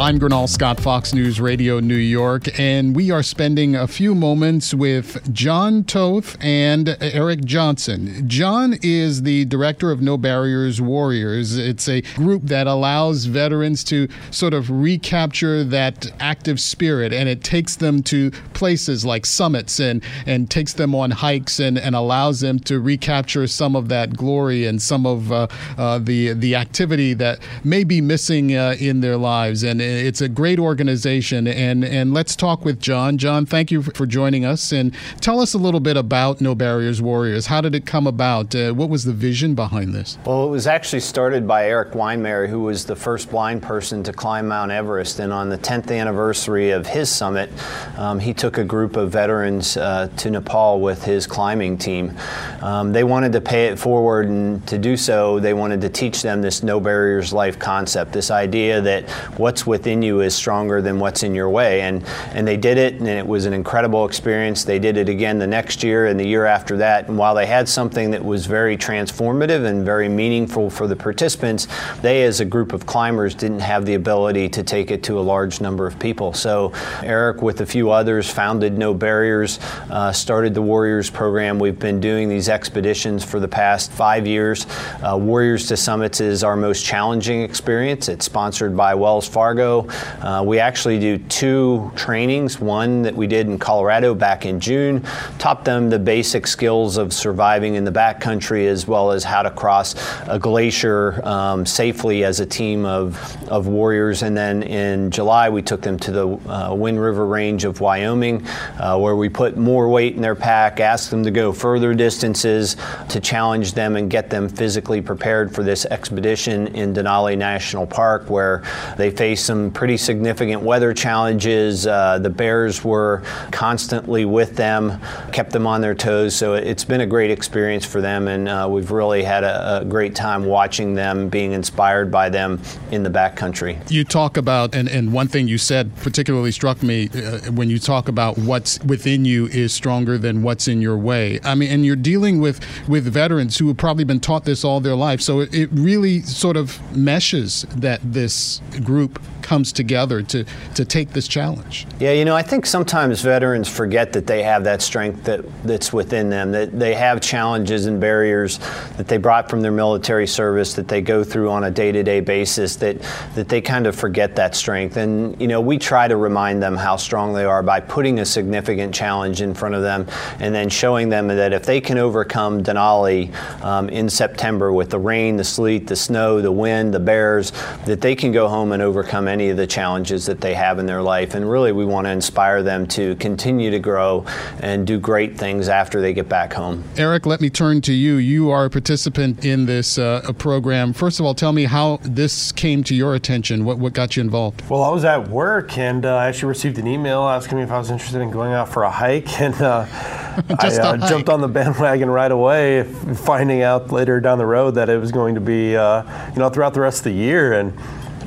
I'm Gurnal Scott, Fox News Radio New York, and we are spending a few moments with John Toth and Eric Johnson. John is the director of No Barriers Warriors. It's a group that allows veterans to sort of recapture that active spirit, and it takes them to places like summits and, and takes them on hikes and, and allows them to recapture some of that glory and some of uh, uh, the, the activity that may be missing uh, in their lives. And it's a great organization. And, and let's talk with John. John, thank you for joining us. And tell us a little bit about No Barriers Warriors. How did it come about? Uh, what was the vision behind this? Well, it was actually started by Eric Weihenmayer, who was the first blind person to climb Mount Everest. And on the 10th anniversary of his summit, um, he took a group of veterans uh, to Nepal with his climbing team. Um, they wanted to pay it forward, and to do so, they wanted to teach them this no barriers life concept, this idea that what's within you is stronger than what's in your way. And, and they did it, and it was an incredible experience. They did it again the next year and the year after that. And while they had something that was very transformative and very meaningful for the participants, they, as a group of climbers, didn't have the ability to take it to a large number of people. So Eric, with a few others, founded No Barriers, uh, started the Warriors program. We've been doing these expeditions for the past five years. Uh, Warriors to Summits is our most challenging experience. It's sponsored by Wells Fargo. Uh, we actually do two trainings, one that we did in Colorado back in June, taught them the basic skills of surviving in the backcountry as well as how to cross a glacier um, safely as a team of, of warriors. And then in July, we took them to the uh, Wind River Range of Wyoming, uh, where we put more weight in their pack, asked them to go further distances to challenge them and get them physically prepared for this expedition in Denali National Park, where they faced some pretty significant weather challenges. Uh, the bears were constantly with them, kept them on their toes. So it's been a great experience for them, and uh, we've really had a, a, great time watching them, being inspired by them in the backcountry. You talk about, and, and one thing you said particularly struck me uh, when you talk about what's within you is stronger than what's in your way. I mean, and you're dealing with with veterans who have probably been taught this all their life. So it, it really sort of meshes that this group comes together to, to take this challenge. Yeah, you know, I think sometimes veterans forget that they have that strength that, that's within them, that they have challenges and barriers that they brought from their military service that they go through on a day to day basis, that, that they kind of forget that strength. And, you know, we try to remind them how strong they are by putting a significant challenge in front of them and then showing them that if they can overcome Denali um, in September with the rain, the sleet, the snow, the wind, the bears, that they can go home and overcome any any of the challenges that they have in their life. And really, we want to inspire them to continue to grow and do great things after they get back home. Eric, let me turn to you. You are a participant in this uh, program. First of all, tell me how this came to your attention. What, what got you involved? Well, I was at work and uh, I actually received an email asking me if I was interested in going out for a hike. And uh, I uh, jumped on the bandwagon right away, finding out later down the road that it was going to be, uh, you know, throughout the rest of the year. And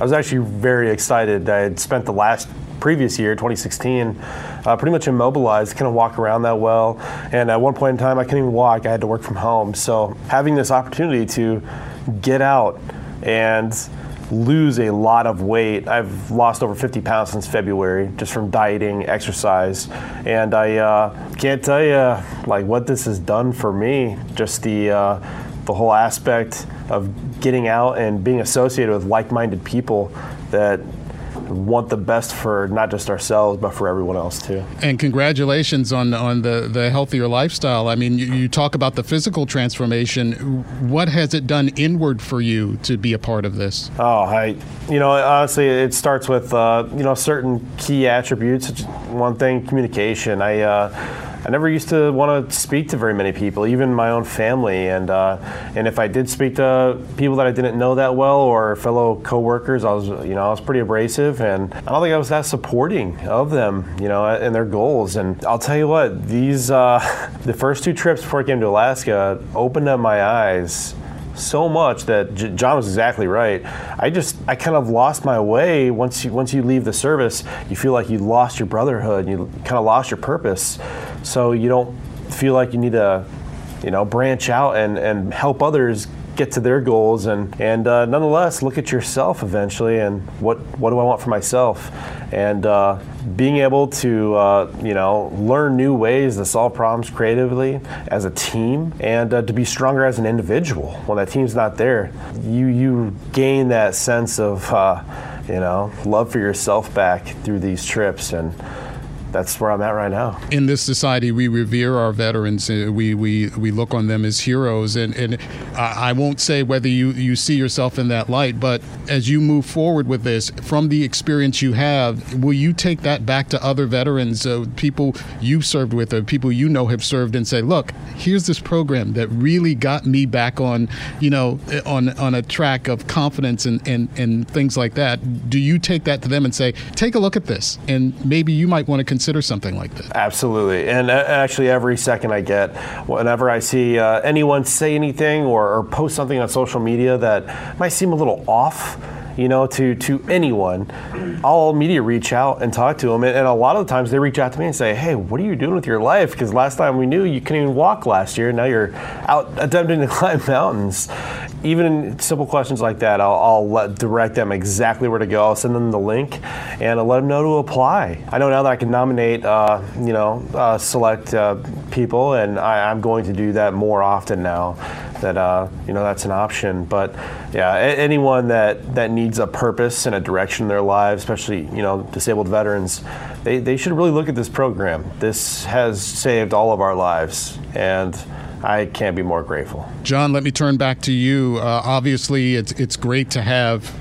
I was actually very excited. I had spent the last previous year, 2016, uh, pretty much immobilized, couldn't walk around that well. And at one point in time, I couldn't even walk. I had to work from home. So having this opportunity to get out and lose a lot of weight. I've lost over 50 pounds since February just from dieting, exercise, and I uh, can't tell you like what this has done for me. Just the uh, the whole aspect of getting out and being associated with like-minded people that want the best for not just ourselves but for everyone else too. And congratulations on on the the healthier lifestyle. I mean, you, you, talk about the physical transformation. What has it done inward for you to be a part of this? Oh, I you know honestly, it starts with uh, you know certain key attributes. One thing, communication. I. Uh, I never used to want to speak to very many people, even my own family. And uh, and if I did speak to people that I didn't know that well or fellow coworkers, I was you know I was pretty abrasive, and I don't think I was that supporting of them, you know, and their goals. And I'll tell you what, these uh, the first two trips before I came to Alaska opened up my eyes so much that J- John was exactly right. I just I kind of lost my way once you once you leave the service. You feel like you lost your brotherhood. You kind of lost your purpose. So you don't feel like you need to, you know, branch out and and help others get to their goals, and and uh, nonetheless look at yourself eventually, and what what do I want for myself, and uh, being able to uh, you know learn new ways to solve problems creatively as a team, and uh, to be stronger as an individual. When that team's not there, you you gain that sense of uh, you know love for yourself back through these trips and that's where I'm at right now. In this society, we revere our veterans. Uh, we we, we look on them as heroes, and and I won't say whether you you see yourself in that light, but as you move forward with this, from the experience you have, will you take that back to other veterans, uh, people you've served with, or people you know have served, and say, look, here's this program that really got me back on, you know, on on a track of confidence and and and things like that. Do you take that to them and say, take a look at this, and maybe you might want to consider consider something like this. Absolutely. And uh, actually, every second I get, whenever I see uh, anyone say anything or, or post something on social media that might seem a little off, you know, to, to anyone, I'll immediately reach out and talk to them. And, and, a lot of the times they reach out to me and say, hey, what are you doing with your life? Because last time we knew you couldn't even walk last year. Now you're out attempting to climb mountains even in simple questions like that, I'll, I'll let, direct them exactly where to go. I'll send them the link and I'll let them know to apply. I know now that I can nominate, uh, you know, uh, select uh, people, and I, am going to do that more often now. That uh, you know, that's an option. But yeah, a- anyone that that needs a purpose and a direction in their lives, especially you know, disabled veterans, they, they should really look at this program. This has saved all of our lives, and I can't be more grateful. John, let me turn back to you. Uh, obviously, it's it's great to have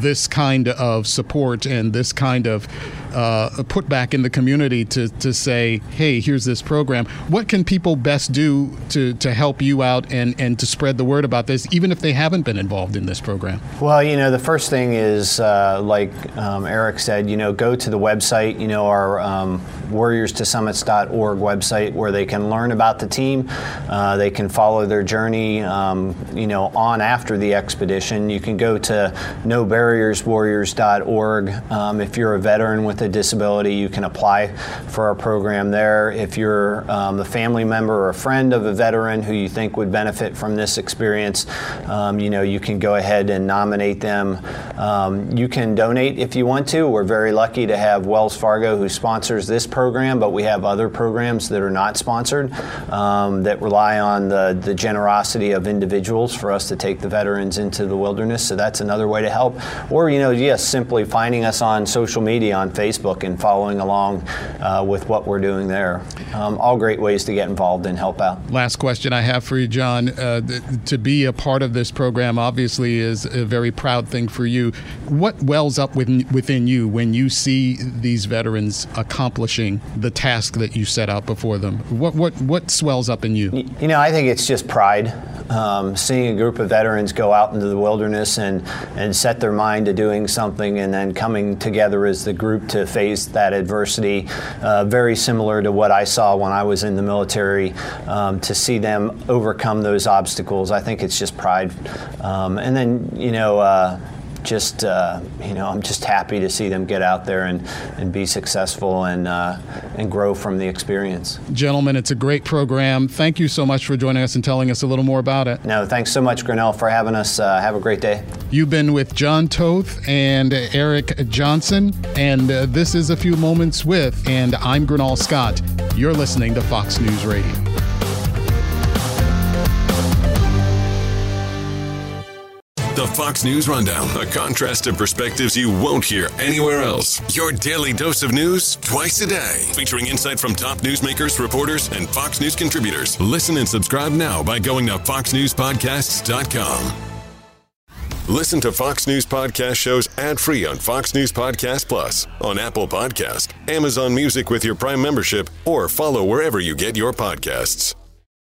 this kind of support and this kind of uh, put back in the community to, to say, hey, here's this program. What can people best do to, to help you out and, and to spread the word about this, even if they haven't been involved in this program? Well, you know, the first thing is, uh, like um, Eric said, you know, go to the website, you know, our um, warriorstosummits.org website where they can learn about the team. Uh, they can follow their journey, um, you know, on after the expedition. You can go to nobarrierswarriors.org. Um, if you're a veteran with a disability, you can apply for our program there. If you're um, a family member or a friend of a veteran who you think would benefit from this experience, um, you know, you can go ahead and nominate them. Um, you can donate if you want to. We're very lucky to have Wells Fargo who sponsors this program, but we have other programs that are not sponsored um, that rely on the, the generosity of individuals for us to take the veterans into the wilderness. So that's another way to help. Or, you know, yes, simply finding us on social media on Facebook and following along uh, with what we're doing there. Um, all great ways to get involved and help out. Last question I have for you, John. Uh, th- to be a part of this program obviously is a very proud thing for you. What wells up within, within you when you see these veterans accomplishing the task that you set out before them? What, what, what swells up in you? You know, I think it's just pride. Um, seeing a group of veterans go out into the wilderness and, and set their mind to doing something and then coming together as the group to face that adversity, uh, very similar to what I saw when I was in the military, um, to see them overcome those obstacles. I think it's just pride. Um, and then, you know, uh, just uh, you know, I'm just happy to see them get out there and, and be successful and uh, and grow from the experience. Gentlemen, it's a great program. Thank you so much for joining us and telling us a little more about it. No, thanks so much, Gurnal, for having us. Uh, have a great day. You've been with John Toth and Eric Johnson, and uh, this is a few moments with, and I'm Gurnal Scott. You're listening to Fox News Radio. The Fox News Rundown, a contrast of perspectives you won't hear anywhere else. Your daily dose of news twice a day, featuring insight from top newsmakers, reporters, and Fox News contributors. Listen and subscribe now by going to foxnewspodcasts.com. Listen to Fox News Podcast shows ad-free on Fox News Podcast Plus, on Apple Podcast, Amazon Music with your Prime membership, or follow wherever you get your podcasts.